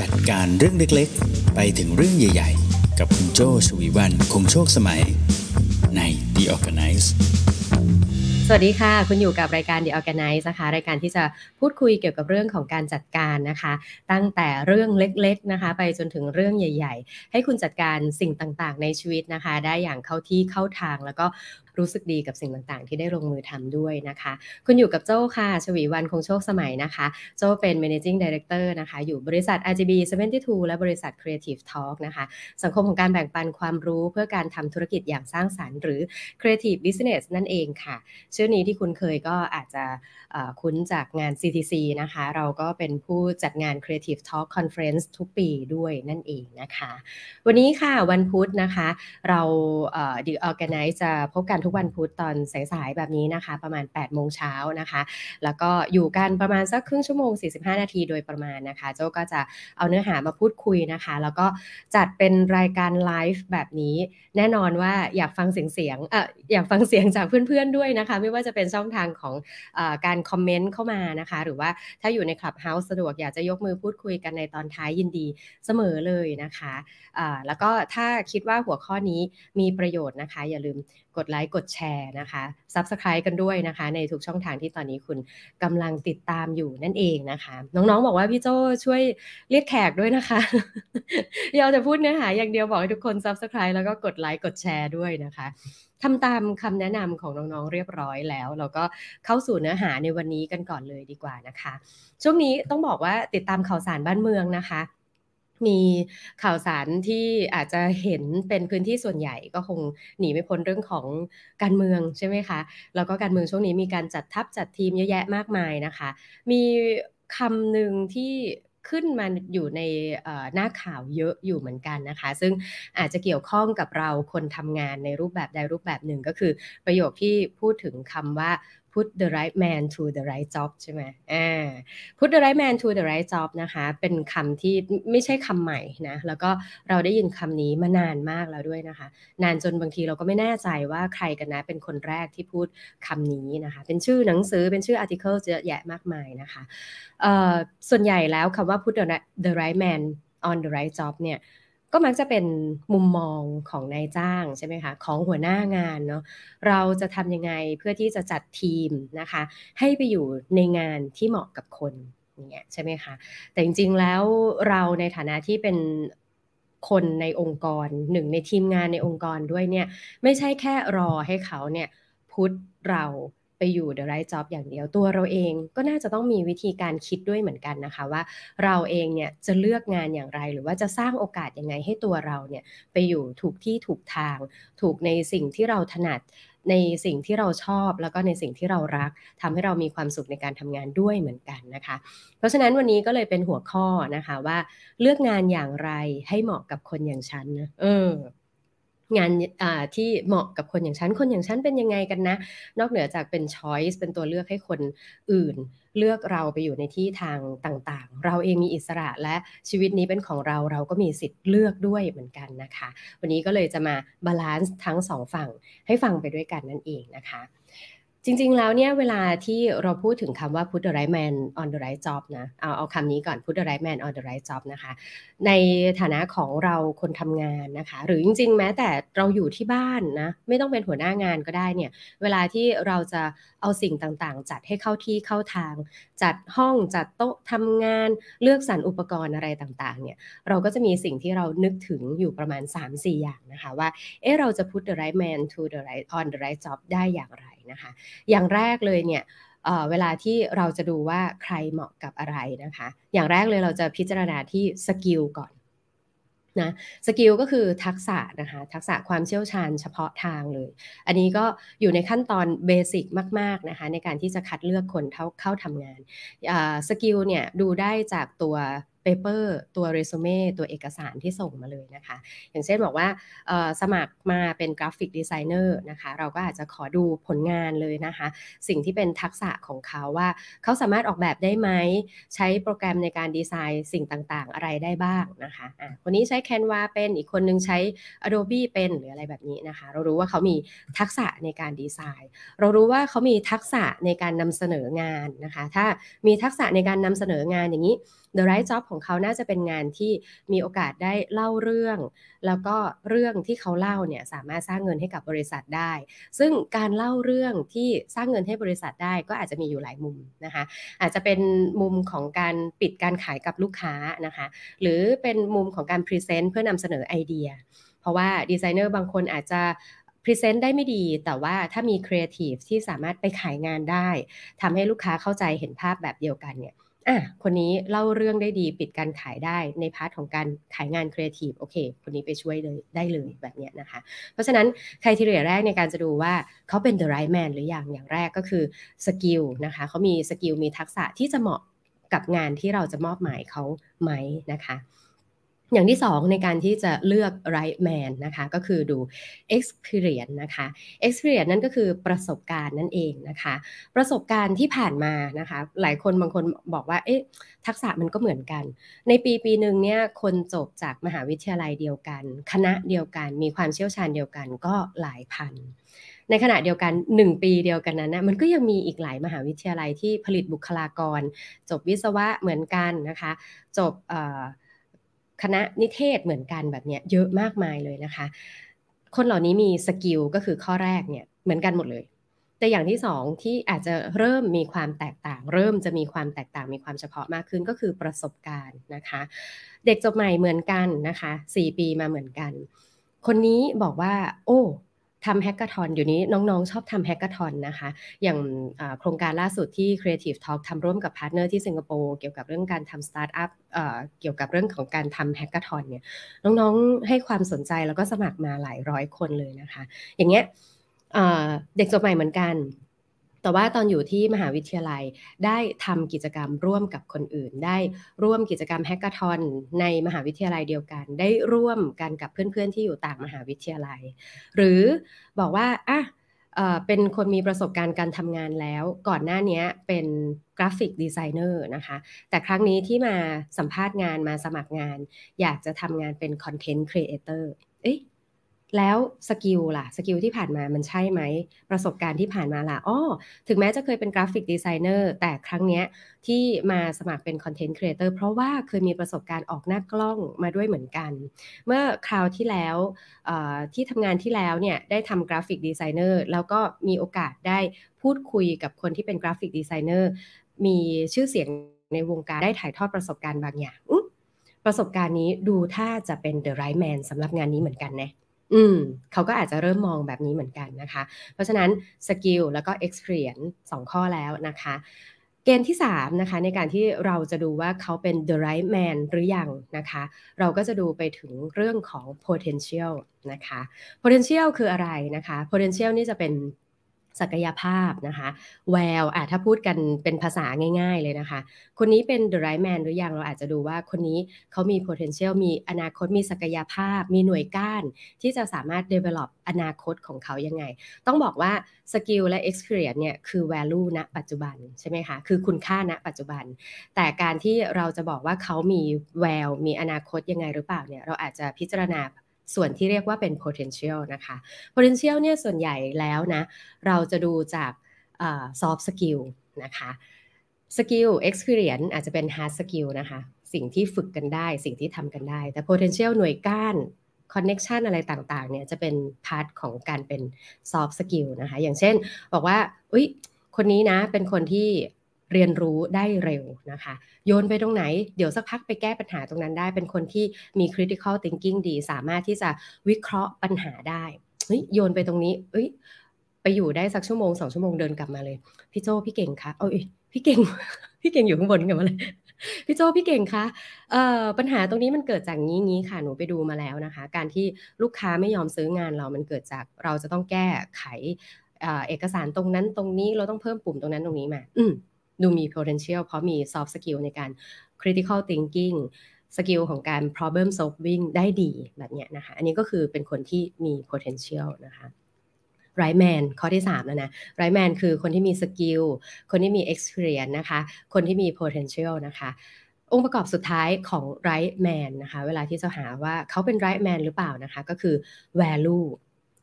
จัดการเรื่องเล็กๆ ไปถึงเรื่องใหญ่ๆ กับคุณโจชวีวันคงโชคสมัยใน The Organize สวัสดีค่ะ คุณอยู่กับรายการ The Organize นะคะ รายการที่จะพูดคุยเกี่ยวกับเรื่องของการจัดการนะคะ ตั้งแต่เรื่องเล็กๆนะคะ ไปจนถึงเรื่องใหญ่ ๆ ให้คุณจัดการสิ่งต่างๆ ในชีวิตนะคะ ได้อย่างเข้าที่เข้าทางแล้วก็รู้สึกดีกับสิ่งต่างๆ ที่ได้ลงมือทำด้วยนะคะ คุณอยู่กับโจ้ค่ะ ชวีวันคงโชคสมัยนะคะ โจ้เป็น managing director นะคะ อยู่บริษัท RGB 72 และบริษัท Creative Talk นะคะ สังคมของการแบ่งปันความรู้เพื่อการทำธุรกิจอย่างสร้างสารรค์ หรือ Creative Business นั่นเองค่ะ ชื่อนี้ที่คุณเคยก็อาจจะคุ้นจากงาน CTC นะคะ เราก็เป็นผู้จัดงาน Creative Talk Conference ทุกปีด้วยนั่นเองนะคะ วันนี้ค่ะวันพุธนะคะ เราเอ่อ The Organize จะพบกันทุกวันพุธตอนสายๆแบบนี้นะคะ ประมาณ8โมงเช้านะคะ แล้วก็อยู่กันประมาณสักครึ่งชั่วโมง 45 นาทีโดยประมาณนะคะโจ้ก็จะเอาเนื้อหามาพูดคุยนะคะ แล้วก็จัดเป็นรายการไลฟ์แบบนี้ แน่นอนว่าอยากฟังเสียงเสียงเอออยากฟังเสียงจากเพื่อนๆด้วยนะคะ ไม่ว่าจะเป็นช่องทางของอการคอมเมนต์เข้ามานะคะ หรือว่าถ้าอยู่ในคลับเฮาส์สะดวกอยากจะยกมือพูดคุยกันในตอนท้ายยินดีเสมอเลยนะคะะแล้วก็ถ้าคิดว่าหัวข้อนี้มีประโยชน์นะคะ อย่าลืมกดไลค์กดแชร์นะคะ Subscribe กันด้วยนะคะ ในทุกช่องทางที่ตอนนี้คุณกำลังติดตามอยู่นั่นเองนะคะ น้องๆ บอกว่าพี่โจช่วยเรียกแขกด้วยนะคะอยาจะพูดเนื้อหาอย่างเดียวบอกให้ทุกคน Subscribe แล้วก็กดไลค์กดแชร์ด้วยนะคะทำตามคำแนะนำของน้องๆเรียบร้อยแล้ว เราก็เข้าสู่เนื้อหาในวันนี้กันก่อนเลยดีกว่านะคะ ช่วงนี้ต้องบอกว่าติดตามข่าวสารบ้านเมืองนะคะ มีข่าวสารที่อาจจะเห็นเป็นพื้นที่ส่วนใหญ่ก็คงหนีไม่พ้นเรื่องของการเมืองใช่ไหมคะ แล้วก็การเมืองช่วงนี้มีการจัดทัพจัดทีมเยอะแยะมากมายนะคะ มีคำหนึ่งที่ขึ้นมาอยู่ในหน้าข่าวเยอะอยู่เหมือนกันนะคะ ซึ่งอาจจะเกี่ยวข้องกับเราคนทำงานในรูปแบบใดรูปแบบหนึ่งก็คือประโยคที่พูดถึงคำว่า put the right man to the right job ใช่ไหมอ่า put the right man to the right job นะคะ เป็นคำที่ไม่ใช่คำใหม่นะ แล้วก็เราได้ยินคำนี้มานานมากแล้วด้วยนะคะ นานจนบางทีเราก็ไม่แน่ใจว่าใครกันนะ เป็นคนแรกที่พูดคำนี้นะคะ เป็นชื่อหนังสือ เป็นชื่ออาร์ติเคิลเยอะแยะมากมายนะคะเอ่อส่วนใหญ่แล้วคำว่า put the right man on the right job เนี่ย ก็มักจะเป็นมุมมองของนายจ้างใช่ไหมคะของหัวหน้างานเนาะเราจะทำยังไงเพื่อที่จะจัดทีมนะคะ ให้ไปอยู่ในงานที่เหมาะกับคนอย่างเงี้ยใช่ไหมคะแต่จริงๆแล้วเราในฐานะที่เป็นคนในองค์กรหนึ่งในทีมงานในองค์กรด้วยเนี่ยไม่ใช่แค่รอให้เขาเนี่ยพุทเรา ไปอยู่ the right job อย่างเดียวตัวเราเองก็น่าจะต้องมีวิธีการคิดด้วยเหมือนกันนะคะ ว่าเราเองเนี่ยจะเลือกงานอย่างไร หรือว่าจะสร้างโอกาสยังไงให้ตัวเราเนี่ยไปอยู่ถูกที่ถูกทาง ถูกในสิ่งที่เราถนัดในสิ่งที่เราชอบแล้วก็ในสิ่งที่เรารักทำให้เรามีความสุขในการทำงานด้วยเหมือนกันนะคะ เพราะฉะนั้นวันนี้ก็เลยเป็นหัวข้อนะคะว่าเลือกงานอย่างไรให้เหมาะกับคนอย่างฉันนะเออ งานที่เหมาะกับคนอย่างฉัน คนอย่างฉันเป็นยังไงกันนะ นอกเหนือจากเป็นช้อยส์เป็นตัวเลือกให้คนอื่น เลือกเราไปอยู่ในที่ทางต่างๆ เราเองมีอิสระและชีวิตนี้เป็นของเราเราก็มีสิทธิ์เลือกด้วยเหมือนกันนะคะ วันนี้ก็เลยจะมาบาลานซ์ทั้งสองฝั่งให้ฟังไปด้วยกันนั่นเองนะคะ จริง ๆ แล้วเนี่ยเวลาที่เราพูดถึงคำว่า put the right man on the right job นะ เอาเอาคำนี้ก่อน put the right man on the right job นะคะ ในฐานะของเราคนทำงานนะคะ หรือจริง ๆ แม้แต่เราอยู่ที่บ้านนะ ไม่ต้องเป็นหัวหน้างานก็ได้เนี่ย เวลาที่เราจะเอาสิ่งต่างๆ จัดให้เข้าที่เข้าทาง จัดห้องจัดโต๊ะทำงาน เลือกสรรอุปกรณ์อะไรต่างๆ เนี่ย เราก็จะมีสิ่งที่เรานึกถึงอยู่ประมาณ 3-4 อย่างนะคะว่า เอ๊ะ เราจะ put the right man to the right on the right job ได้อย่างไร นะคะ อย่างแรกเลยเนี่ยเวลาที่เราจะดูว่าใครเหมาะกับอะไรนะคะ อย่างแรกเลยเราจะพิจารณาที่สกิลก่อนนะสกิลก็คือทักษะนะคะทักษะความเชี่ยวชาญเฉพาะทางเลย อันนี้ก็อยู่ในขั้นตอน basic มาก ๆนะคะ ในการที่จะคัดเลือกคนเข้าเข้าทำงาน skill เนี่ยดูได้จากตัว paper ตัวเรซูเม่ตัวเอกสารที่ส่งมาเลยนะคะ อย่างเช่นบอกว่าสมัครมาเป็น graphic designer นะคะเราก็อาจจะขอดูผลงานเลยนะคะ สิ่งที่เป็นทักษะของเขาว่า เขาสามารถออกแบบได้ไหม ใช้โปรแกรมในการดีไซน์สิ่งต่างๆ อะไรได้บ้างนะคะอะคนนี้ใช้ Canva เป็นอีกคนนึงใช้ Adobe เป็นหรืออะไรแบบนี้นะคะ เรารู้ว่าเขามีทักษะในการดีไซน์ เรารู้ว่าเขามีทักษะในการนำเสนองานนะคะ ถ้ามีทักษะในการนำเสนองานอย่างนี้ the right job ของเขาน่าจะเป็นงานที่มีโอกาสได้เล่าเรื่อง แล้วก็เรื่องที่เขาเล่าเนี่ยสามารถสร้างเงินให้กับบริษัทได้ ซึ่งการเล่าเรื่องที่สร้างเงินให้บริษัทได้ก็อาจจะมีอยู่หลายมุมนะคะอาจจะเป็นมุมของการปิดการขายกับลูกค้านะคะหรือเป็นมุมของการ present เพื่อนำเสนอไอเดีย เพราะว่าดีไซเนอร์บางคนอาจจะ present ได้ไม่ดี แต่ว่าถ้ามีครีเอทีฟที่สามารถไปขายงานได้ทำให้ลูกค้าเข้าใจเห็นภาพแบบเดียวกันเนี่ย อะคนนี้เล่าเรื่องได้ดีปิดการขายได้ใน part ของการขายงานครีเอทีฟโอเค คนนี้ไปช่วยเลยได้เลยแบบนี้นะคะ เพราะฉะนั้น criteria แรกในการจะดูว่าเขาเป็น the right man หรืออย่างอย่างแรกก็คือ skill นะคะเขามี skill มีทักษะที่จะเหมาะกับงานที่เราจะมอบหมายเขาไหมนะคะ อย่างที่สองในการที่จะเลือก right man นะคะก็คือดู experience นะคะ experience นั่นก็คือประสบการณ์นั่นเองนะคะ ประสบการณ์ที่ผ่านมานะคะ หลายคนบางคนบอกว่าเอ๊ะทักษะมันก็เหมือนกัน ในปีปีหนึ่งเนี่ยคนจบจากมหาวิทยาลัยเดียวกัน คณะเดียวกัน มีความเชี่ยวชาญเดียวกันก็หลายพันในขณะเดียวกัน 1 ปีเดียวกันนั้นนะมันก็ยังมีอีกหลายมหาวิทยาลัยที่ผลิตบุคลากร จบวิศวะเหมือนกันนะคะ จบ คณะนิเทศเหมือนกันแบบนี้เยอะมากมายเลยนะคะ คนเหล่านี้มี skill ก็คือข้อแรกเนี่ยเหมือนกันหมดเลย แต่อย่างที่สองที่อาจจะเริ่มมีความแตกต่าง เริ่มจะมีความแตกต่างมีความเฉพาะมากขึ้นก็คือประสบการณ์นะคะ เด็กจบใหม่เหมือนกันนะคะ 4 ปีมาเหมือนกัน คนนี้บอกว่า โอ้ ทำ hackathon อยู่นี้น้องๆ ชอบทำ hackathon นะคะ อย่างโครงการล่าสุดที่ Creative Talk ทำร่วมกับ partner ที่สิงคโปร์เกี่ยวกับเรื่องการทำสตาร์ทอัพเกี่ยวกับเรื่องของการทำ hackathon เนี่ยน้องๆ ให้ความสนใจแล้วก็สมัครมาหลายร้อยคนเลยนะคะ อย่างเงี้ยเด็กจบใหม่เหมือนกัน แต่ว่าตอนอยู่ที่มหาวิทยาลัยได้ทำกิจกรรมร่วมกับคนอื่น ได้ร่วมกิจกรรม hackathon ในมหาวิทยาลัยเดียวกัน ได้ร่วมกันกับเพื่อนๆที่อยู่ต่างมหาวิทยาลัย หรือบอกว่าอะเป็นคนมีประสบการณ์การทำงานแล้ว ก่อนหน้านี้เป็น graphic designer นะคะ แต่ครั้งนี้ที่มาสัมภาษณ์งานมาสมัครงาน อยากจะทำงานเป็น content creator แล้ว skill ล่ะ skill ที่ผ่านมามันใช่ไหม ประสบการณ์ที่ผ่านมาล่ะอ๋อถึงแม้จะเคยเป็น graphic designer แต่ครั้งนี้ที่มาสมัครเป็น content creator เพราะว่าเคยมีประสบการณ์ออกหน้ากล้องมาด้วยเหมือนกัน เมื่อคราวที่แล้วที่ทำงานที่แล้วเนี่ยได้ทำ graphic designer แล้วก็มีโอกาสได้พูดคุยกับคนที่เป็น graphic designer มีชื่อเสียงในวงการได้ถ่ายทอดประสบการณ์บางอย่างประสบการณ์นี้ดูท่าจะเป็น the right man สำหรับงานนี้เหมือนกันนะ อืมเขาก็อาจจะเริ่มมองแบบนี้เหมือนกันนะคะ เพราะฉะนั้น skill แล้วก็ experience สองข้อแล้วนะคะ เกณฑ์ที่3นะคะในการที่เราจะดูว่าเขาเป็น the right man หรือยังนะคะ เราก็จะดูไปถึงเรื่องของ potential นะคะ potential คืออะไรนะคะ potential นี่จะเป็น ศักยภาพนะคะแววอะถ้าพูดกันเป็นภาษาง่าย ๆเลยนะคะ คนนี้เป็น the right man หรือยังเราอาจจะดูว่าคนนี้เขามี potential มีอนาคตมีศักยภาพ มีหน่วยก้าน ที่จะสามารถ develop อนาคตของเขายังไง ต้องบอกว่าสกิลและ experience เนี่ยคือ value ณปัจจุบันใช่ไหมคะ คือคุณค่าณปัจจุบัน แต่การที่เราจะบอกว่าเขามีแววมีอนาคตยังไงหรือเปล่าเนี่ยเราอาจจะพิจารณา ส่วนที่เรียกว่าเป็น potential นะคะ potential เนี่ยส่วนใหญ่แล้วนะ เราจะดูจาก soft skill นะคะ skill experience อาจจะเป็น hard skill นะคะ สิ่งที่ฝึกกันได้ สิ่งที่ทำกันได้ แต่ potential หน่วยก้าน connection อะไรต่างๆ เนี่ยจะเป็น part ของการเป็น soft skill นะคะ อย่างเช่น บอกว่า อุ้ยคนนี้นะ เป็นคนที่ เรียนรู้ได้เร็วนะคะ โยนไปตรงไหน เดี๋ยวสักพักไปแก้ปัญหาตรงนั้นได้ เป็นคนที่มี critical thinking ดี สามารถที่จะวิเคราะห์ปัญหาได้เฮ้ยโยนไปตรงนี้เอ้ยไปอยู่ได้สักชั่วโมงสองชั่วโมงเดินกลับมาเลย พี่โจพี่เก่งคะเอ้ยพี่เก่ง พี่เก่งอยู่ข้างบนกันมาเลยพี่โจพี่เก่งคะเอ่อปัญหาตรงนี้มันเกิดจากงี้งี้ค่ะหนูไปดูมาแล้วนะคะ การที่ลูกค้าไม่ยอมซื้องานเรามันเกิดจากเราจะต้องแก้ไขเอกสารตรงนั้นตรงนี้เราต้องเพิ่มปุ่มตรงนั้นตรงนี้มา อืม ดูมี potential เพราะมี soft skill ในการ critical thinking skill ของการ problem solving ได้ดีแบบนี้นะคะ อันนี้ก็คือเป็นคนที่มี potential นะคะ right man ข้อที่ 3 แล้วนะ right man คือคนที่มี skill คนที่มี experience นะคะ คนที่มี potential นะคะ องค์ประกอบสุดท้ายของ right man นะคะ เวลาที่จะหาว่าเขาเป็น right man หรือเปล่านะคะ ก็คือ value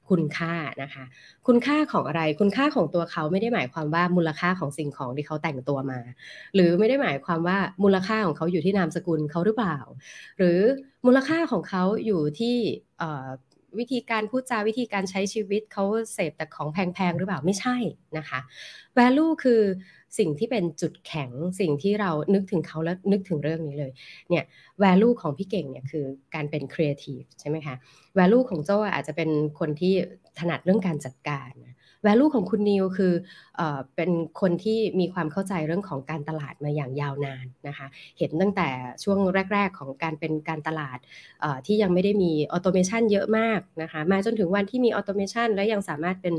คุณค่านะคะ คุณค่าของอะไรคุณค่าของตัวเขาไม่ได้หมายความว่ามูลค่าของสิ่งของที่เขาแต่งตัวมา หรือไม่ได้หมายความว่ามูลค่าของเขาอยู่ที่นามสกุลเขาหรือเปล่า หรือมูลค่าของเขาอยู่ที่วิธีการพูดจาวิธีการใช้ชีวิตเขาเสพแต่ของแพงๆหรือเปล่าไม่ใช่นะคะ value คือ สิ่งที่เป็นจุดแข็งสิ่งที่เรานึกถึงเขาแล้วนึกถึงเรื่องนี้เลยเนี่ย value ของพี่เก่งเนี่ยคือการเป็น creative ใช่ไหมคะ value ของโจ้อาจจะเป็นคนที่ถนัดเรื่องการจัดการ value ของคุณนิวคือเอเป็นคนที่มีความเข้าใจเรื่องของการตลาดมาอย่างยาวนานนะคะ เห็นตั้งแต่ช่วงแรก ๆ ของการเป็นการตลาดที่ยังไม่ได้มี automation เยอะมากนะคะ มาจนถึงวันที่มี automation แล้วยังสามารถเป็น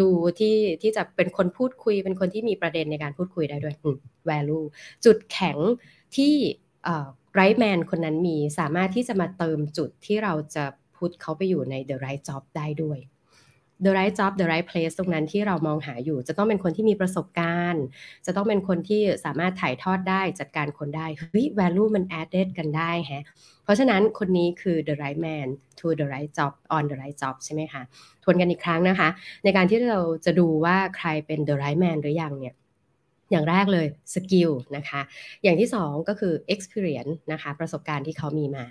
ดูที่ที่จะเป็นคนพูดคุย เป็นคนที่มีประเด็นในการพูดคุยได้ด้วย value จุดแข็งที่ไรท์แมนคนนั้นมีสามารถที่จะมาเติมจุดที่เราจะพุทเขาไปอยู่ใน the right job ได้ด้วย the right job the right place ตรงนั้นที่เรามองหาอยู่ จะต้องเป็นคนที่มีประสบการณ์ จะต้องเป็นคนที่สามารถถ่ายทอดได้จัดการคนได้เฮ้ย value มัน added กันได้ฮะเพราะฉะนั้นคนนี้คือ the right man to the right job on the right job ใช่ไหมคะทวนกันอีกครั้งนะคะ ในการที่เราจะดูว่าใครเป็น the right man หรือยังเนี่ย อย่างแรกเลยสกิลนะคะ อย่างที่ 2 ก็คือ experience นะคะ ประสบการณ์ที่เขามีมา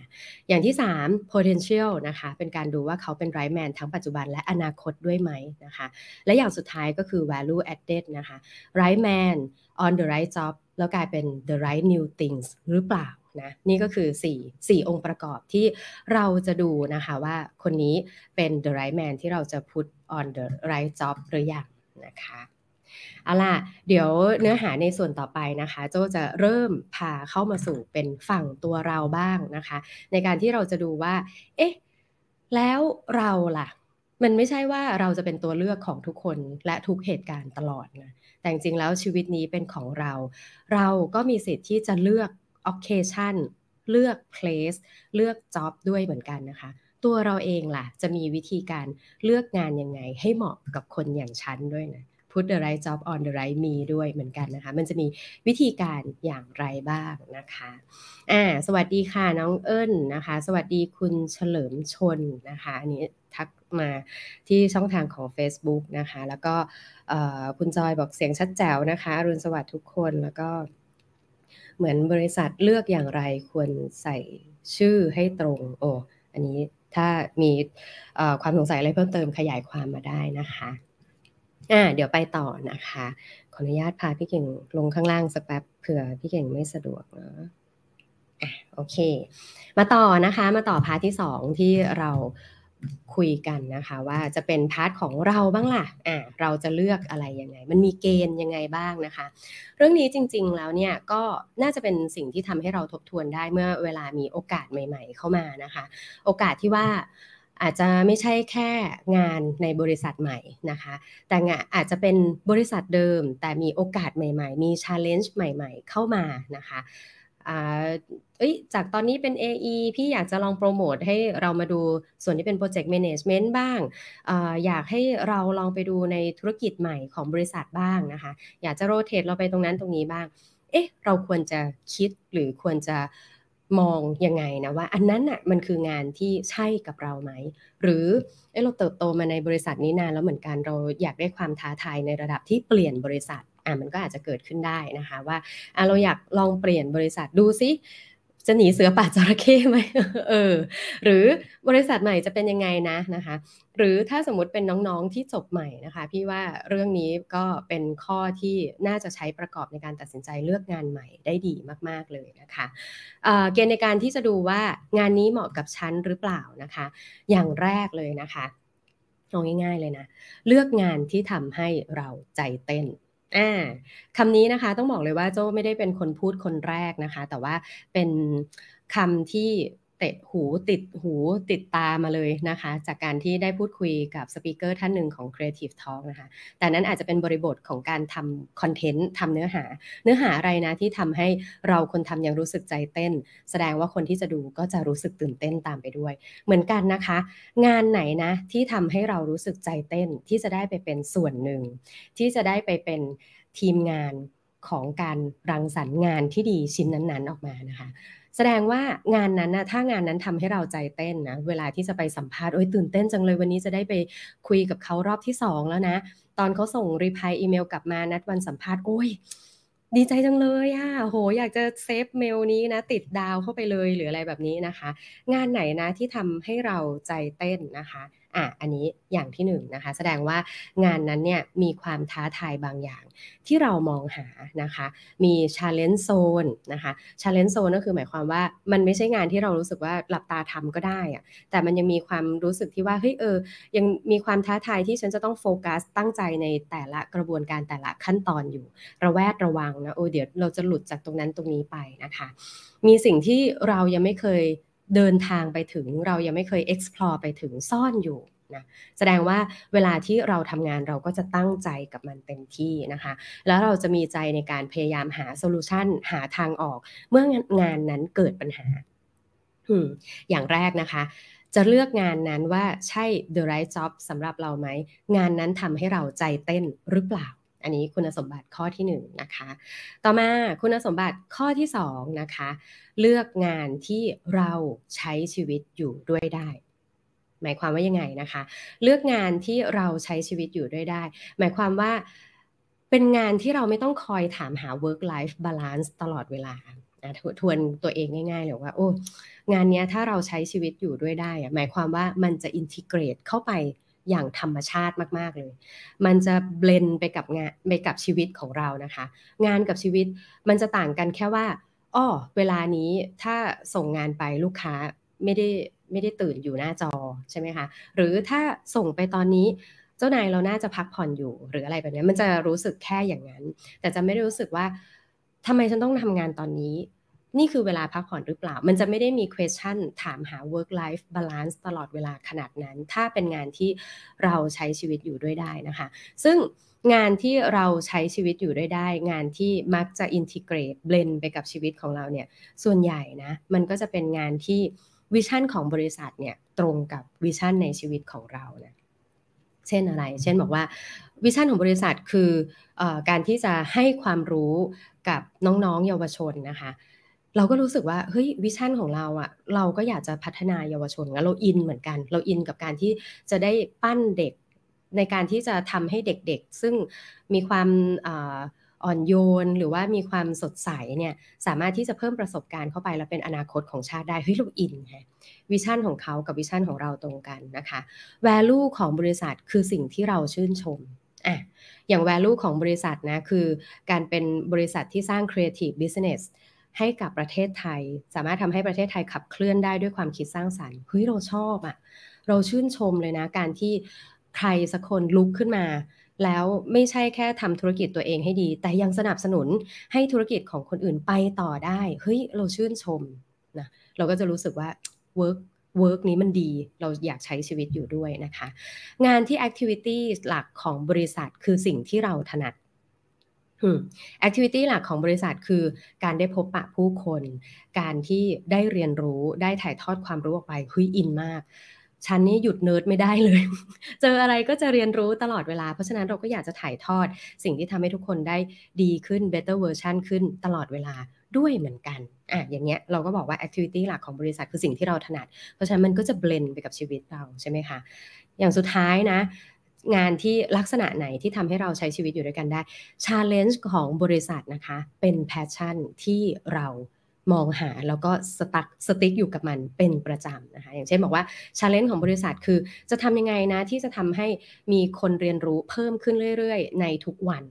อย่างที่ 3 potential นะคะ เป็นการดูว่าเขาเป็น right man ทั้งปัจจุบันและอนาคตด้วยไหมนะคะ และอย่างสุดท้ายก็คือ value added นะคะ right man on the right job แล้วกลายเป็น the right new things หรือเปล่านะนี่ก็คือ 4 4 องค์ประกอบที่เราจะดูนะคะว่าคนนี้เป็น the right man ที่เราจะ put on the right job หรือยังนะคะ เอาล่ะ เดี๋ยวเนื้อหาในส่วนต่อไปนะคะ โจจะเริ่มพาเข้ามาสู่เป็นฝั่งตัวเราบ้างนะคะ ในการที่เราจะดูว่า เอ๊ะ แล้วเราล่ะ มันไม่ใช่ว่าเราจะเป็นตัวเลือกของทุกคนและทุกเหตุการณ์ตลอดนะ แต่จริงๆแล้วชีวิตนี้เป็นของเรา เราก็มีสิทธิ์ที่จะเลือก occasion เลือก place เลือก job ด้วยเหมือนกันนะคะตัวเราเองล่ะ จะมีวิธีการเลือกงานยังไงให้เหมาะกับคนอย่างฉันด้วยนะ put the right job on the right me ด้วยเหมือนกันนะคะ มันจะมีวิธีการอย่างไรบ้างนะคะอ่าสวัสดีค่ะน้องเอิญนะคะ สวัสดีคุณเฉลิมชนนะคะอันนี้ทักมาที่ช่องทางของ Facebook นะคะ แล้วก็คุณจอยบอกเสียงชัดแจ๋วนะคะอรุณสวัสดิ์ทุกคนแล้วก็เหมือนบริษัทเลือกอย่างไรควรใส่ชื่อให้ตรง โอ้อันนี้ถ้ามีความสงสัยอะไรเพิ่มเติมขยายความมาได้นะคะ อ่าเดี๋ยวไปต่อนะคะ ขออนุญาตพาพี่เก่งลงข้างล่างสักแป๊บเผื่อพี่เก่งไม่สะดวกเนาะอะโอเค มาต่อนะคะมาต่อ part ที่สองที่เราคุยกันนะคะว่าจะเป็นพาร์ทของเราบ้างล่ะอ่าเราจะเลือกอะไรยังไง มันมีเกณฑ์ยังไงบ้างนะคะ เรื่องนี้จริง ๆ แล้วเนี่ยก็น่าจะเป็นสิ่งที่ทำให้เราทบทวนได้เมื่อเวลามีโอกาสใหม่ ๆ เข้ามานะคะ โอกาสที่ว่า อาจจะไม่ใช่แค่งานในบริษัทใหม่นะคะ แต่งานอาจจะเป็นบริษัทเดิม แต่มีโอกาสใหม่ ๆ มี challenge ใหม่ ๆ เข้ามานะคะเอ้ยจากตอนนี้เป็น AE พี่อยากจะลองโปรโมทให้เรามาดูส่วนที่เป็น Project Management บ้างออยากให้เราลองไปดูในธุรกิจใหม่ของบริษัทบ้างนะคะ อยากจะโรเตทเราไปตรงนั้นตรงนี้บ้าง เอ๊ะ เราควรจะคิดหรือควรจะ มองยังไงนะว่า อันนั้นอะมันคืองานที่ใช่กับเราไหม หรือเออเราเติบโตมาในบริษัทนี้นานแล้วเหมือนกันเราอยากได้ความท้าทายในระดับที่เปลี่ยนบริษัทอะมันก็อาจจะเกิดขึ้นได้นะคะว่าอะเราอยากลองเปลี่ยนบริษัทดูซิ จะหนีเสือป่าจระเข้ไหมเออ หรือบริษัทใหม่จะเป็นยังไงนะนะคะ หรือถ้าสมมติเป็นน้องๆที่จบใหม่นะคะ พี่ว่าเรื่องนี้ก็เป็นข้อที่น่าจะใช้ประกอบในการตัดสินใจเลือกงานใหม่ได้ดีมากๆเลยนะคะเกณฑ์ในการที่จะดูว่างานนี้เหมาะกับฉันหรือเปล่านะคะ อย่างแรกเลยนะคะเอาง่ายๆเลยนะ เลือกงานที่ทำให้เราใจเต้น อ่าคำนี้นะคะต้องบอกเลยว่าโจ้ไม่ได้เป็นคนพูดคนแรกนะคะ แต่ว่าเป็นคำที่ เตะหูติดหูติดตามาเลยนะคะ จากการที่ได้พูดคุยกับสปีกเกอร์ท่านหนึ่งของ Creative Talk นะคะ แต่นั้นอาจจะเป็นบริบทของการทำคอนเทนต์ทำเนื้อหา เนื้อหาอะไรนะที่ทำให้เราคนทำยังรู้สึกใจเต้น แสดงว่าคนที่จะดูก็จะรู้สึกตื่นเต้นตามไปด้วย เหมือนกันนะคะ งานไหนนะที่ทำให้เรารู้สึกใจเต้นที่จะได้ไปเป็นส่วนหนึ่ง ที่จะได้ไปเป็นทีมงานของการรังสรรค์งานที่ดีชิ้นนั้น ๆ ออกมานะคะ แสดงว่างานนั้นนะถ้างานนั้นทำให้เราใจเต้นนะเวลาที่จะไปสัมภาษณ์โอ้ยตื่นเต้นจังเลยวันนี้จะได้ไปคุยกับเขารอบที่สองแล้วนะ ตอนเขาส่ง reply อีเมลกลับมานัดวันสัมภาษณ์โอ้ยดีใจจังเลยอะโห อยากจะ save mail นี้นะ ติดดาวเข้าไปเลยหรืออะไรแบบนี้นะคะ งานไหนนะที่ทำให้เราใจเต้นนะคะ อะอันนี้อย่างที่หนึ่งนะคะ แสดงว่างานนั้นเนี่ยมีความท้าทายบางอย่าง ที่เรามองหานะคะ มี challenge zone นะคะ challenge zone ก็คือหมายความว่ามันไม่ใช่งานที่เรารู้สึกว่าหลับตาทำก็ได้อะแต่มันยังมีความรู้สึกที่ว่าเฮ้ยเออยังมีความท้าทายที่ฉันจะต้องโฟกัสตั้งใจในแต่ละกระบวนการแต่ละขั้นตอนอยู่ ระแวดระวังนะโอ้เดี๋ยวเราจะหลุดจากตรงนั้นตรงนี้ไปนะคะ มีสิ่งที่เรายังไม่เคย เดินทางไปถึงเรายังไม่เคย explore ไปถึงซ่อนอยู่นะแสดงว่าเวลาที่เราทำงานเราก็จะตั้งใจกับมันเต็มที่นะคะ แล้วเราจะมีใจในการพยายามหาโซลูชันหาทางออก เมื่องานนั้นเกิดปัญหา อย่างแรกนะคะ จะเลือกงานนั้นว่าใช่ the right job สำหรับเราไหม งานนั้นทำให้เราใจเต้นหรือเปล่า อันนี้คุณสมบัติข้อที่1นนะคะ ต่อมาคุณสมบัติข้อที่2นะคะ เลือกงานที่เราใช้ชีวิตอยู่ด้วยได้ หมายความว่ายังไงนะคะ เลือกงานที่เราใช้ชีวิตอยู่ด้วยได้ หมายความว่าเป็นงานที่เราไม่ต้องคอยถามหา work life balance ตลอดเวลานะทวนตัวเองง่ายๆเลยว่าโอ้งานนี้ถ้าเราใช้ชีวิตอยู่ด้วยได้ หมายความว่ามันจะอินทิเกรตเข้าไป อย่างธรรมชาติมากๆเลย มันจะเบลนไปกับงานไปกับชีวิตของเรานะคะ งานกับชีวิตมันจะต่างกันแค่ว่าอ้อเวลานี้ถ้าส่งงานไปลูกค้าไม่ได้ไม่ได้ตื่นอยู่หน้าจอใช่ไหมคะหรือถ้าส่งไปตอนนี้เจ้านายเราน่าจะพักผ่อนอยู่หรืออะไรแบบนี้มันจะรู้สึกแค่อย่างนั้น แต่จะไม่ได้รู้สึกว่าทำไมฉันต้องทำงานตอนนี้ นี่คือเวลาพักผ่อนหรือเปล่า มันจะไม่ได้มี question ถามหา work life balance ตลอดเวลาขนาดนั้น ถ้าเป็นงานที่เราใช้ชีวิตอยู่ด้วยได้นะคะ ซึ่งงานที่เราใช้ชีวิตอยู่ด้วยได้ งานที่มักจะ integrate blend ไปกับชีวิตของเราเนี่ย ส่วนใหญ่นะ มันก็จะเป็นงานที่ vision ของบริษัทเนี่ยตรงกับ vision ในชีวิตของเรานะเช่นอะไร เช่นบอกว่า vision ของบริษัทคือการที่จะให้ความรู้กับน้องๆ เยาวชนนะคะ เราก็รู้สึกว่าเฮ้ย vision ของเราอะเราก็อยากจะพัฒนาเยาวชนเราอินเหมือนกัน เราอินกับการที่จะได้ปั้นเด็กในการที่จะทำให้เด็กๆ ซึ่งมีความอ่อนโยน หรือว่ามีความสดใสเนี่ยสามารถที่จะเพิ่มประสบการณ์เข้าไปแล้วเป็นอนาคตของชาติได้เฮ้ยเราอินฮะ vision ของเขากับ vision ของเราตรงกันนะคะ value ของบริษัทคือสิ่งที่เราชื่นชมอะอย่าง value ของบริษัทนะคือการเป็นบริษัทที่สร้าง creative business ให้กับประเทศไทย สามารถทำให้ประเทศไทยขับเคลื่อนได้ด้วยความคิดสร้างสรรค์เฮ้ยเราชอบอะ่ะเราชื่นชมเลยนะ การที่ใครสักคนลุกขึ้นมา แล้วไม่ใช่แค่ทำธุรกิจตัวเองให้ดี แต่ยังสนับสนุนให้ธุรกิจของคนอื่นไปต่อได้เฮ้ยเราชื่นชมนะเราก็จะรู้สึกว่า work work นี้มันดี เราอยากใช้ชีวิตอยู่ด้วยนะคะ งานที่ activity หลักของบริษัทคือสิ่งที่เราถนัด activity หลักของบริษัทคือการได้พบปะผู้คน การที่ได้เรียนรู้ได้ถ่ายทอดความรู้ออกไปเฮ้ยอินมากฉันนี่หยุดเนิร์ดไม่ได้เลย เจออะไรก็จะเรียนรู้ตลอดเวลา เพราะฉะนั้นเราก็อยากจะถ่ายทอด สิ่งที่ทำให้ทุกคนได้ดีขึ้น better version ขึ้นตลอดเวลาด้วยเหมือนกัน อะ อย่างเงี้ยเราก็บอกว่า activity หลักของบริษัทคือสิ่งที่เราถนัด เพราะฉะนั้นมันก็จะเบลนไปกับชีวิตเราใช่ไหมคะ อย่างสุดท้ายนะ งานที่ลักษณะไหนที่ทำให้เราใช้ชีวิตอยู่ด้วยกันได้ challenge ของบริษัทนะคะ เป็น passion ที่เรามองหาแล้วก็สตักสติ๊กอยู่กับมันเป็นประจำนะคะอย่างเช่นบอกว่าชาเลนจ์ของบริษัทคือ จะทำยังไงนะ ที่จะทำให้มีคนเรียนรู้เพิ่มขึ้นเรื่อยๆ ในทุกวัน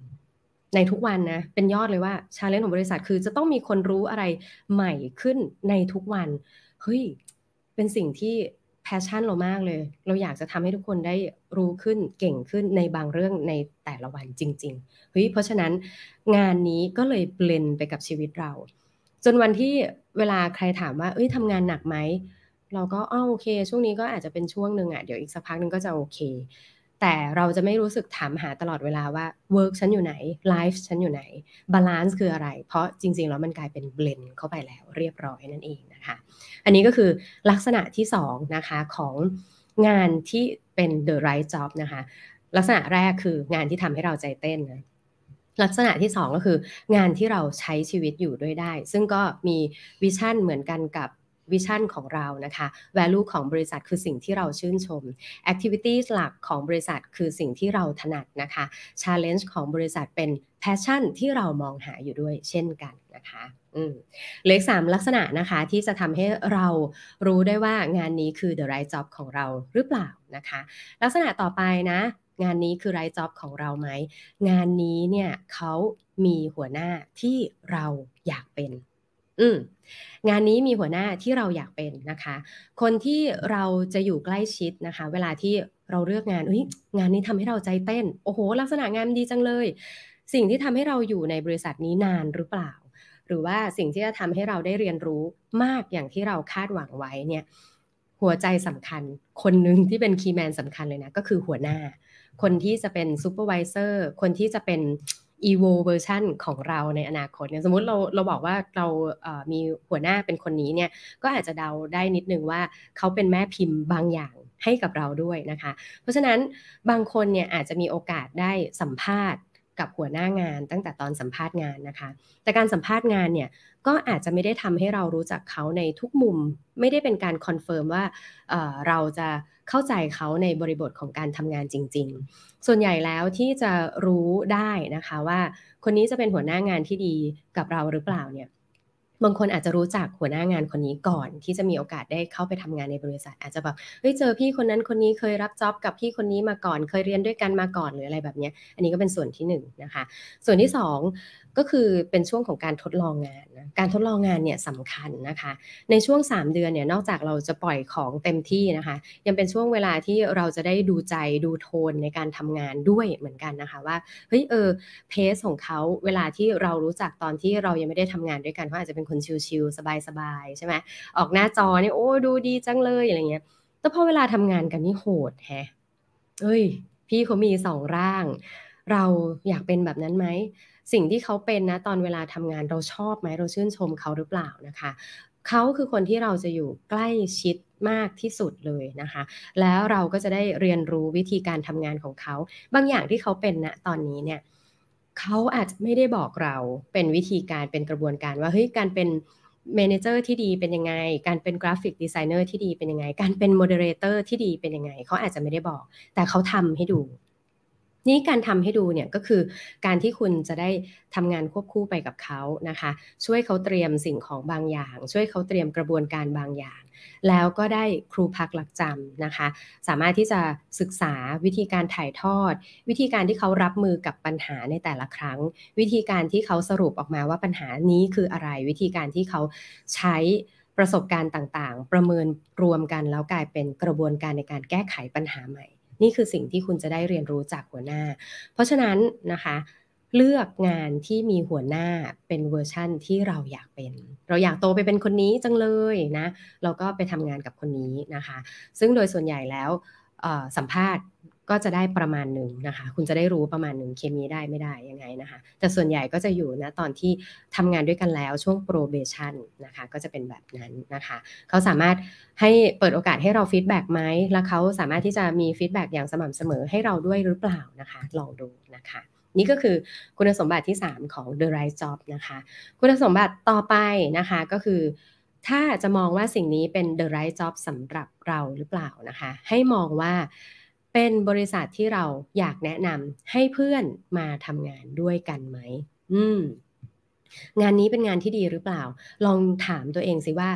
ในทุกวันนะเป็นยอดเลยว่า challenge ของบริษัทคือจะต้องมีคนรู้อะไรใหม่ขึ้นในทุกวันเฮ้ยเป็นสิ่งที่ passion เรามากเลย เราอยากจะทำให้ทุกคนได้รู้ขึ้นเก่งขึ้นในบางเรื่องในแต่ละวันจริงๆเฮ้ยเพราะฉะนั้นงานนี้ก็เลย blend ไปกับชีวิตเรา จนวันที่เวลาใครถามว่าเอ้ยทำงานหนักไหมเราก็อ้อโอเค ช่วงนี้ก็อาจจะเป็นช่วงหนึ่งอะ่ะเดี๋ยวอีกสักพักหนึ่งก็จะโอเค แต่เราจะไม่รู้สึกถามหาตลอดเวลาว่า work ฉันอยู่ไหน life ฉันอยู่ไหน balance คืออะไร เพราะจริง ๆ แล้วมันกลายเป็น blend เข้าไปแล้วเรียบร้อยนั่นเองนะคะ อันนี้ก็คือลักษณะที่2นะคะของงานที่เป็น the right job นะคะ ลักษณะแรกคืองานที่ทำให้เราใจเต้นนะลักษณะที่ 2 ก็คืองานที่เราใช้ชีวิตอยู่ด้วยได้ ซึ่งก็มี vision เหมือนกันกับ vision ของเรานะคะ value ของบริษัทคือสิ่งที่เราชื่นชม activities หลักของบริษัทคือสิ่งที่เราถนัดนะคะ challenge ของบริษัทเป็น passion ที่เรามองหาอยู่ด้วยเช่นกันนะคะเลขสามลักษณะนะคะที่จะทำให้เรารู้ได้ว่างานนี้คือ the right job ของเราหรือเปล่านะคะ ลักษณะต่อไปนะ งานนี้คือ right job ของเราไหม งานนี้เนี่ยเขามีหัวหน้าที่เราอยากเป็น อืมงานนี้มีหัวหน้าที่เราอยากเป็นนะคะ คนที่เราจะอยู่ใกล้ชิดนะคะ เวลาที่เราเลือกงานเฮ้ยงานนี้ทำให้เราใจเต้น โอ้โห ลักษณะงานดีจังเลย สิ่งที่ทำให้เราอยู่ในบริษัทนี้นานหรือเปล่า หรือว่าสิ่งที่จะทำให้เราได้เรียนรู้มากอย่างที่เราคาดหวังไว้เนี่ย หัวใจสำคัญ คนหนึ่งที่เป็น key man สำคัญเลยนะ ก็คือหัวหน้า คนที่จะเป็น supervisor คนที่จะเป็น evo version ของเราในอนาคตเนี่ยสมมติเราเราบอกว่าเรามีหัวหน้าเป็นคนนี้เนี่ยก็อาจจะเดาได้นิดนึงว่าเขาเป็นแม่พิมพ์บางอย่างให้กับเราด้วยนะคะ เพราะฉะนั้นบางคนเนี่ยอาจจะมีโอกาสได้สัมภาษณ์ กับหัวหน้างานตั้งแต่ตอนสัมภาษณ์งานนะคะ แต่การสัมภาษณ์งานเนี่ยก็อาจจะไม่ได้ทำให้เรารู้จักเขาในทุกมุม ไม่ได้เป็นการ confirm ว่าเราจะเข้าใจเขาในบริบทของการทำงานจริง ๆ ส่วนใหญ่แล้วที่จะรู้ได้นะคะว่า คนนี้จะเป็นหัวหน้างานที่ดีกับเราหรือเปล่าเนี่ย บางคนอาจจะรู้จักหัวหน้างานคนนี้ก่อน ที่จะมีโอกาสได้เข้าไปทำงานในบริษัท อาจจะแบบเฮ้ยเจอพี่คนนั้นคนนี้เคยรับจ็อบกับพี่คนนี้มาก่อน เคยเรียนด้วยกันมาก่อนหรืออะไรแบบนี้อันนี้ก็เป็นส่วนที่1นนะคะส่วนที่2ก็คือเป็นช่วงของการทดลองงานนะการทดลองงานเนี่ยสำคัญนะคะ ในช่วง 3 เดือนเนี่ยนอกจากเราจะปล่อยของเต็มที่นะคะ ยังเป็นช่วงเวลาที่เราจะได้ดูใจดูโทนในการทำงานด้วยเหมือนกันนะคะว่าเฮ้ยเออเพสของเขาเวลาที่เรารู้จักตอนที่เรายังไม่ได้ทำงานด้วยกันเขาอาจจะเป็นคนชิลๆสบายๆใช่ไหมออกหน้าจอเนี่ยโอ้ดูดีจังเลยอะไรเงี้ยแต่พอเวลาทำงานกันนี่โหดแฮะเอ้ย พี่เขามีสองร่าง เราอยากเป็นแบบนั้นไหม สิ่งที่เขาเป็นนะตอนเวลาทำงานเราชอบไหมเราชื่นชมเขาหรือเปล่านะคะ เขาคือคนที่เราจะอยู่ใกล้ชิดมากที่สุดเลยนะคะ แล้วเราก็จะได้เรียนรู้วิธีการทำงานของเขา บางอย่างที่เขาเป็นนะตอนนี้เนี่ยเขาอาจจะไม่ได้บอกเราเป็นวิธีการเป็นกระบวนการว่าเฮ้ยการเป็น manager ที่ดีเป็นยังไง การเป็น graphic designer ที่ดีเป็นยังไง การเป็น moderator ที่ดีเป็นยังไง เขาอาจจะไม่ได้บอก แต่เขาทำให้ดู นี่การทำให้ดูเนี่ยก็คือการที่คุณจะได้ทำงานควบคู่ไปกับเขานะคะ ช่วยเขาเตรียมสิ่งของบางอย่าง ช่วยเขาเตรียมกระบวนการบางอย่าง แล้วก็ได้ครูพักหลักจำนะคะ สามารถที่จะศึกษาวิธีการถ่ายทอด วิธีการที่เขารับมือกับปัญหาในแต่ละครั้ง วิธีการที่เขาสรุปออกมาว่าปัญหานี้คืออะไร วิธีการที่เขาใช้ประสบการณ์ต่างๆ ประเมินรวมกันแล้วกลายเป็นกระบวนการในการแก้ไขปัญหาใหม่ นี่คือสิ่งที่คุณจะได้เรียนรู้จากหัวหน้า เพราะฉะนั้นนะคะ เลือกงานที่มีหัวหน้าเป็นเวอร์ชั่นที่เราอยากเป็น เราอยากโตไปเป็นคนนี้จังเลยนะ เราก็ไปทำงานกับคนนี้นะคะ ซึ่งโดยส่วนใหญ่แล้วสัมภาษณ์ ก็จะได้ประมาณหนึ่งนะคะ คุณจะได้รู้ประมาณหนึ่งเคมีได้ไม่ได้ยังไงนะคะ แต่ส่วนใหญ่ก็จะอยู่นะตอนที่ทำงานด้วยกันแล้วช่วง probation นะคะก็จะเป็นแบบนั้นนะคะ เขาสามารถให้เปิดโอกาสให้เรา feedback ไหมแล้วเขาสามารถที่จะมีฟีดแบ็กอย่างสม่ำเสมอให้เราด้วยหรือเปล่านะคะ ลองดูนะคะนี่ก็คือคุณสมบัติที่ 3 ของ the right job นะคะ คุณสมบัติต่อไปนะคะก็คือ ถ้าจะมองว่าสิ่งนี้เป็น the right job สำหรับเราหรือเปล่านะคะ ให้มองว่า เป็นบริษัทที่เราอยากแนะนำให้เพื่อนมาทำงานด้วยกันไหม อืม งานนี้เป็นงานที่ดีหรือเปล่า ลองถามตัวเองสิว่า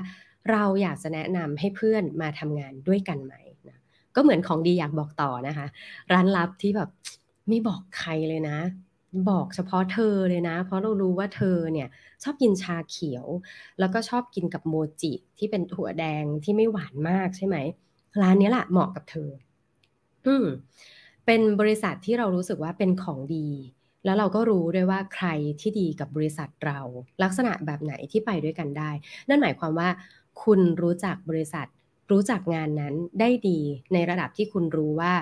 เราอยากจะแนะนำให้เพื่อนมาทำงานด้วยกันไหมนะก็เหมือนของดีอยากบอกต่อนะคะ ร้านลับที่แบบไม่บอกใครเลยนะ บอกเฉพาะเธอเลยนะ เพราะเรารู้ว่าเธอเนี่ย ชอบกินชาเขียว แล้วก็ชอบกินกับโมจิที่เป็นถั่วแดงที่ไม่หวานมากใช่ไหมร้านนี้แหละเหมาะกับเธอ อืมเป็นบริษัทที่เรารู้สึกว่าเป็นของดี แล้วเราก็รู้ด้วยว่าใครที่ดีกับบริษัทเรา ลักษณะแบบไหนที่ไปด้วยกันได้ นั่นหมายความว่า คุณรู้จักบริษัท รู้จักงานนั้นได้ดีในระดับที่คุณรู้ว่า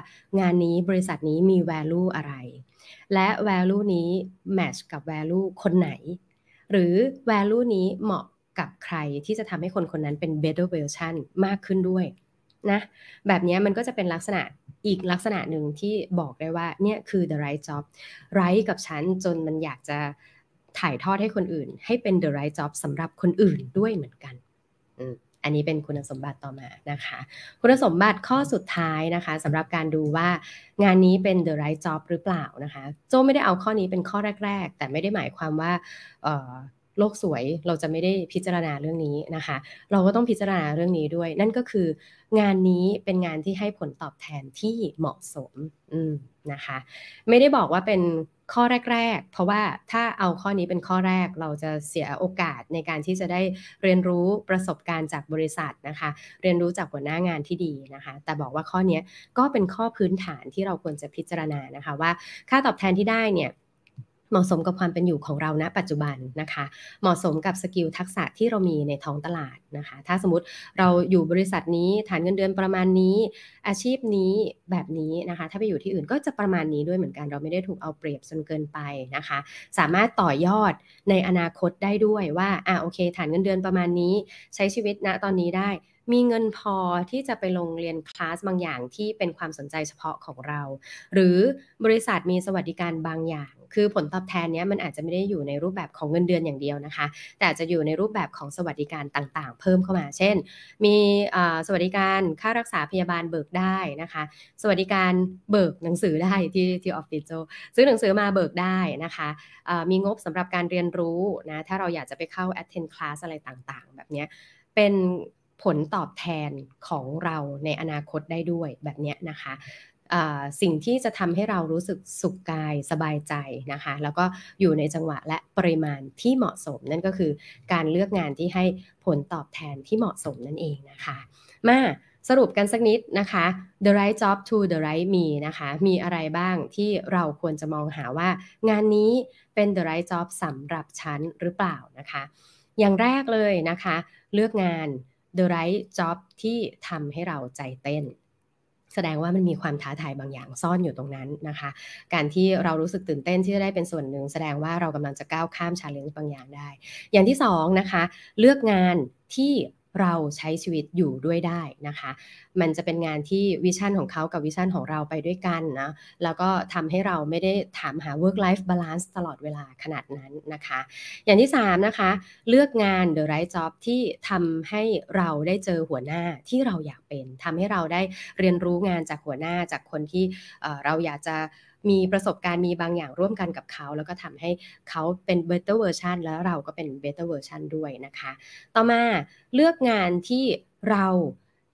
งานนี้บริษัทนี้มี value อะไร และ value นี้ match กับ value คนไหน หรือ value นี้เหมาะกับใครที่จะทำให้คนคนนั้นเป็น better version มากขึ้นด้วยนะแบบนี้มันก็จะเป็นลักษณะ อีกลักษณะหนึ่งที่บอกได้ว่าเนี่ยคือ the right job right กับฉันจนมันอยากจะถ่ายทอดให้คนอื่น ให้เป็น the right job สำหรับคนอื่นด้วยเหมือนกันอันนี้เป็นคุณสมบัติต่อมานะคะ คุณสมบัติข้อสุดท้ายนะคะสำหรับการดูว่างานนี้เป็น the right job หรือเปล่านะคะ โจไม่ได้เอาข้อนี้เป็นข้อแรก ๆ แต่ไม่ได้หมายความว่า โลกสวยเราจะไม่ได้พิจารณาเรื่องนี้นะคะ เราก็ต้องพิจารณาเรื่องนี้ด้วย นั่นก็คืองานนี้เป็นงานที่ให้ผลตอบแทนที่เหมาะสมนะคะ ไม่ได้บอกว่าเป็นข้อแรก ๆ เพราะว่าถ้าเอาข้อนี้เป็นข้อแรกเราจะเสียโอกาสในการที่จะได้เรียนรู้ประสบการณ์จากบริษัทนะคะ เรียนรู้จากหัวหน้างานที่ดีนะคะ แต่บอกว่าข้อนี้ก็เป็นข้อพื้นฐานที่เราควรจะพิจารณานะคะว่า ค่าตอบแทนที่ได้เนี่ย เหมาะสมกับความเป็นอยู่ของเราณปัจจุบันนะคะ เหมาะสมกับ skill ทักษะที่เรามีในท้องตลาดนะคะ ถ้าสมมติเราอยู่บริษัทนี้ฐานเงินเดือนประมาณนี้ อาชีพนี้แบบนี้นะคะ ถ้าไปอยู่ที่อื่นก็จะประมาณนี้ด้วยเหมือนกัน เราไม่ได้ถูกเอาเปรียบจนเกินไปนะคะ สามารถต่อยอดในอนาคตได้ด้วยว่าอ่าโอเค ฐานเงินเดือนประมาณนี้ ใช้ชีวิตณตอนนี้ได้มีเงินพอที่จะไปลงเรียนคลาสบางอย่างที่เป็นความสนใจเฉพาะของเรา หรือบริษัทมีสวัสดิการบางอย่าง คือผลตอบแทนนี้มันอาจจะไม่ได้อยู่ในรูปแบบของเงินเดือนอย่างเดียวนะคะ แต่จะอยู่ในรูปแบบของสวัสดิการต่างๆ เพิ่มเข้ามา เช่น มีสวัสดิการค่ารักษาพยาบาลเบิกได้นะคะ สวัสดิการเบิกหนังสือได้ที่ที่ออฟฟิศโจซื้อหนังสือมาเบิกได้นะคะมีงบสำหรับการเรียนรู้นะถ้าเราอยากจะไปเข้า attend class อะไรต่างๆ แบบนี้เป็นผลตอบแทนของเราในอนาคตได้ด้วยแบบนี้นะคะ สิ่งที่จะทำให้เรารู้สึกสุขกายสบายใจนะคะ แล้วก็อยู่ในจังหวะและปริมาณที่เหมาะสม นั่นก็คือการเลือกงานที่ให้ผลตอบแทนที่เหมาะสมนั่นเองนะคะมาสรุปกันสักนิดนะคะ the right job to the right me นะคะ มีอะไรบ้างที่เราควรจะมองหาว่า งานนี้เป็น the right job สำหรับฉันหรือเปล่านะคะ อย่างแรกเลยนะคะ เลือกงาน the right job ที่ทำให้เราใจเต้น แสดงว่ามันมีความท้าทายบางอย่างซ่อนอยู่ตรงนั้นนะคะ การที่เรารู้สึกตื่นเต้นที่จะได้เป็นส่วนหนึ่ง แสดงว่าเรากำลังจะก้าวข้าม challenge บางอย่างได้ อย่างที่สองนะคะ เลือกงานที่ เราใช้ชีวิตอยู่ด้วยได้นะคะ มันจะเป็นงานที่ vision ของเขากับ vision ของเราไปด้วยกันนะ แล้วก็ทำให้เราไม่ได้ถามหา work life balance ตลอดเวลาขนาดนั้นนะคะ อย่างที่ 3 นะคะ เลือกงาน the right job ที่ทำให้เราได้เจอหัวหน้าที่เราอยากเป็นทำให้เราได้เรียนรู้งานจากหัวหน้าจากคนที่เราอยากจะ มีประสบการณ์มีบางอย่างร่วมกันกับเขา แล้วก็ทำให้เขาเป็น better version แล้วเราก็เป็น better version ด้วยนะคะ ต่อมาเลือกงานที่เรา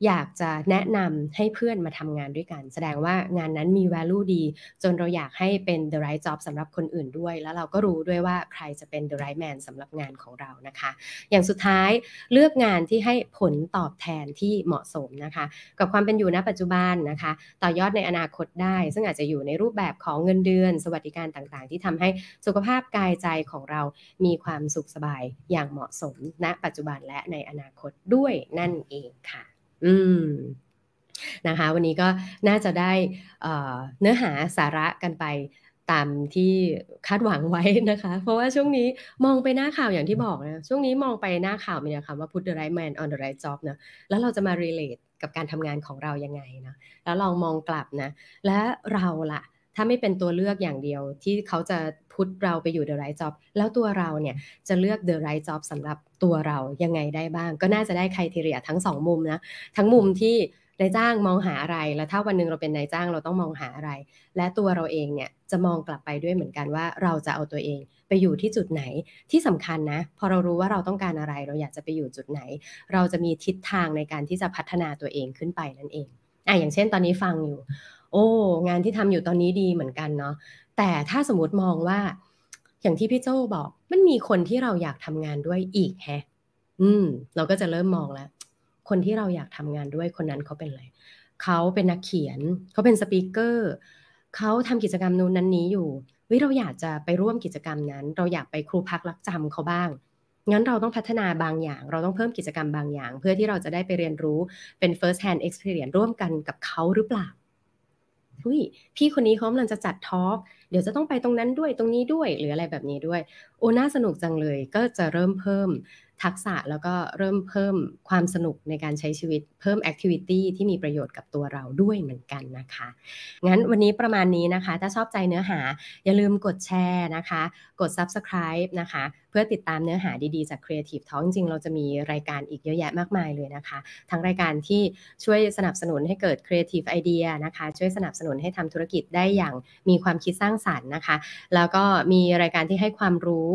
อยากจะแนะนำให้เพื่อนมาทำงานด้วยกัน แสดงว่างานนั้นมี value ดี จนเราอยากให้เป็น the right job สำหรับคนอื่นด้วย แล้วเราก็รู้ด้วยว่าใครจะเป็น the right man สำหรับงานของเรานะคะ อย่างสุดท้ายเลือกงานที่ให้ผลตอบแทนที่เหมาะสมนะคะ กับความเป็นอยู่ณปัจจุบันนะคะ ต่อยอดในอนาคตได้ ซึ่งอาจจะอยู่ในรูปแบบของเงินเดือน สวัสดิการต่างๆ ที่ทำให้สุขภาพกายใจของเรามีความสุขสบายอย่างเหมาะสมณปัจจุบันและในอนาคตด้วยนั่นเองค่ะ อืมนะคะ วันนี้ก็น่าจะได้เนื้อหาสาระกันไปตามที่คาดหวังไว้นะคะ เพราะว่าช่วงนี้มองไปหน้าข่าวอย่างที่บอกนะ ช่วงนี้มองไปหน้าข่าวมีคำว่า put the right man on the right job นะแล้วเราจะมา relate กับการทำงานของเรายังไงนะแล้วลองมองกลับนะ และเราล่ะ ถ้าไม่เป็นตัวเลือกอย่างเดียวที่เขาจะ พุทเราไปอยู่ the right job แล้วตัวเราเนี่ยจะเลือก the right job สำหรับตัวเรายังไงได้บ้าง ก็น่าจะได้คุณทีเรียทั้งสองมุมนะทั้งมุมที่นายจ้างมองหาอะไร แล้วถ้าวันนึงเราเป็นนายจ้างเราต้องมองหาอะไร และตัวเราเองเนี่ยจะมองกลับไปด้วยเหมือนกันว่าเราจะเอาตัวเองไปอยู่ที่จุดไหนที่สำคัญนะ พอเรารู้ว่าเราต้องการอะไร เราอยากจะไปอยู่จุดไหน เราจะมีทิศทางในการที่จะพัฒนาตัวเองขึ้นไปนั่นเองอะอย่างเช่นตอนนี้ฟังอยู่ โอ้ งานที่ทำอยู่ตอนนี้ดีเหมือนกันเนาะ แต่ถ้าสมมติมองว่า อย่างที่พี่โจบอก มันมีคนที่เราอยากทำงานด้วยอีกแฮะ อืม เราก็จะเริ่มมองแล้ว คนที่เราอยากทำงานด้วยคนนั้นเขาเป็นอะไรเขาเป็นนักเขียน เขาเป็นสปีกเกอร์เขาทำกิจกรรมนู้นนั้นนี้อยู่เฮ้ยเราอยากจะไปร่วมกิจกรรมนั้น เราอยากไปครูพักรักจำเขาบ้างงั้นเราต้องพัฒนาบางอย่าง เราต้องเพิ่มกิจกรรมบางอย่าง เพื่อที่เราจะได้ไปเรียนรู้เป็น first hand experience ร่วมกันกับเขาหรือเปล่าุ้ยพี่คนนี้เขากำลังจะจัดทอล์ก เดี๋ยวจะต้องไปตรงนั้นด้วยตรงนี้ด้วยหรืออะไรแบบนี้ด้วย โอ้น่าสนุกจังเลยก็จะเริ่มเพิ่มทักษะแล้วก็เริ่มเพิ่มความสนุกในการใช้ชีวิตเพิ่มแอคทิวิตี้ที่มีประโยชน์กับตัวเราด้วยเหมือนกันนะคะ งั้นวันนี้ประมาณนี้นะคะ ถ้าชอบใจเนื้อหาอย่าลืมกดแชร์นะคะ กด Subscribe นะคะ เพื่อติดตามเนื้อหาดีๆจาก Creative Talk จริงๆเราจะมีรายการอีกเยอะแยะมากมายเลยนะคะ ทั้งรายการที่ช่วยสนับสนุนให้เกิด Creative Idea นะคะ ช่วยสนับสนุนให้ทำธุรกิจได้อย่างมีความคิดสร้างสรรค์นะคะ แล้วก็มีรายการที่ให้ความรู้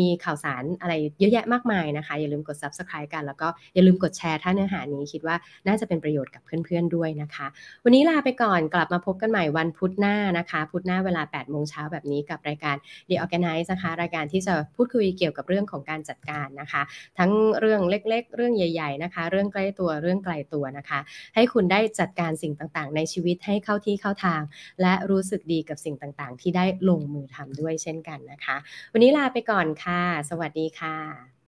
มีข่าวสารอะไรเยอะแยะมากมายนะคะ อย่าลืมกด Subscribe กัน แล้วก็อย่าลืมกดแชร์ถ้าเนื้อหานี้คิดว่าน่าจะเป็นประโยชน์กับเพื่อนๆด้วยนะคะ วันนี้ลาไปก่อนกลับมาพบกันใหม่วันพุธหน้านะคะ พุธหน้าเวลา8โมงเช้าแบบนี้กับรายการ The Organize นะคะ รายการที่จะพูดคุยเกี่ยวกับเรื่องของการจัดการนะคะ ทั้งเรื่องเล็กๆ เรื่องใหญ่ๆนะคะ เรื่องใกล้ตัวเรื่องไกลตัวนะคะ ให้คุณได้จัดการสิ่งต่างๆ ในชีวิตให้เข้าที่เข้าทาง และรู้สึกดีกับสิ่งต่างๆที่ที่ได้ลงมือทำด้วยเช่นกันนะคะ วันนี้ลาไปก่อนค่ะ สวัสดีค่ะ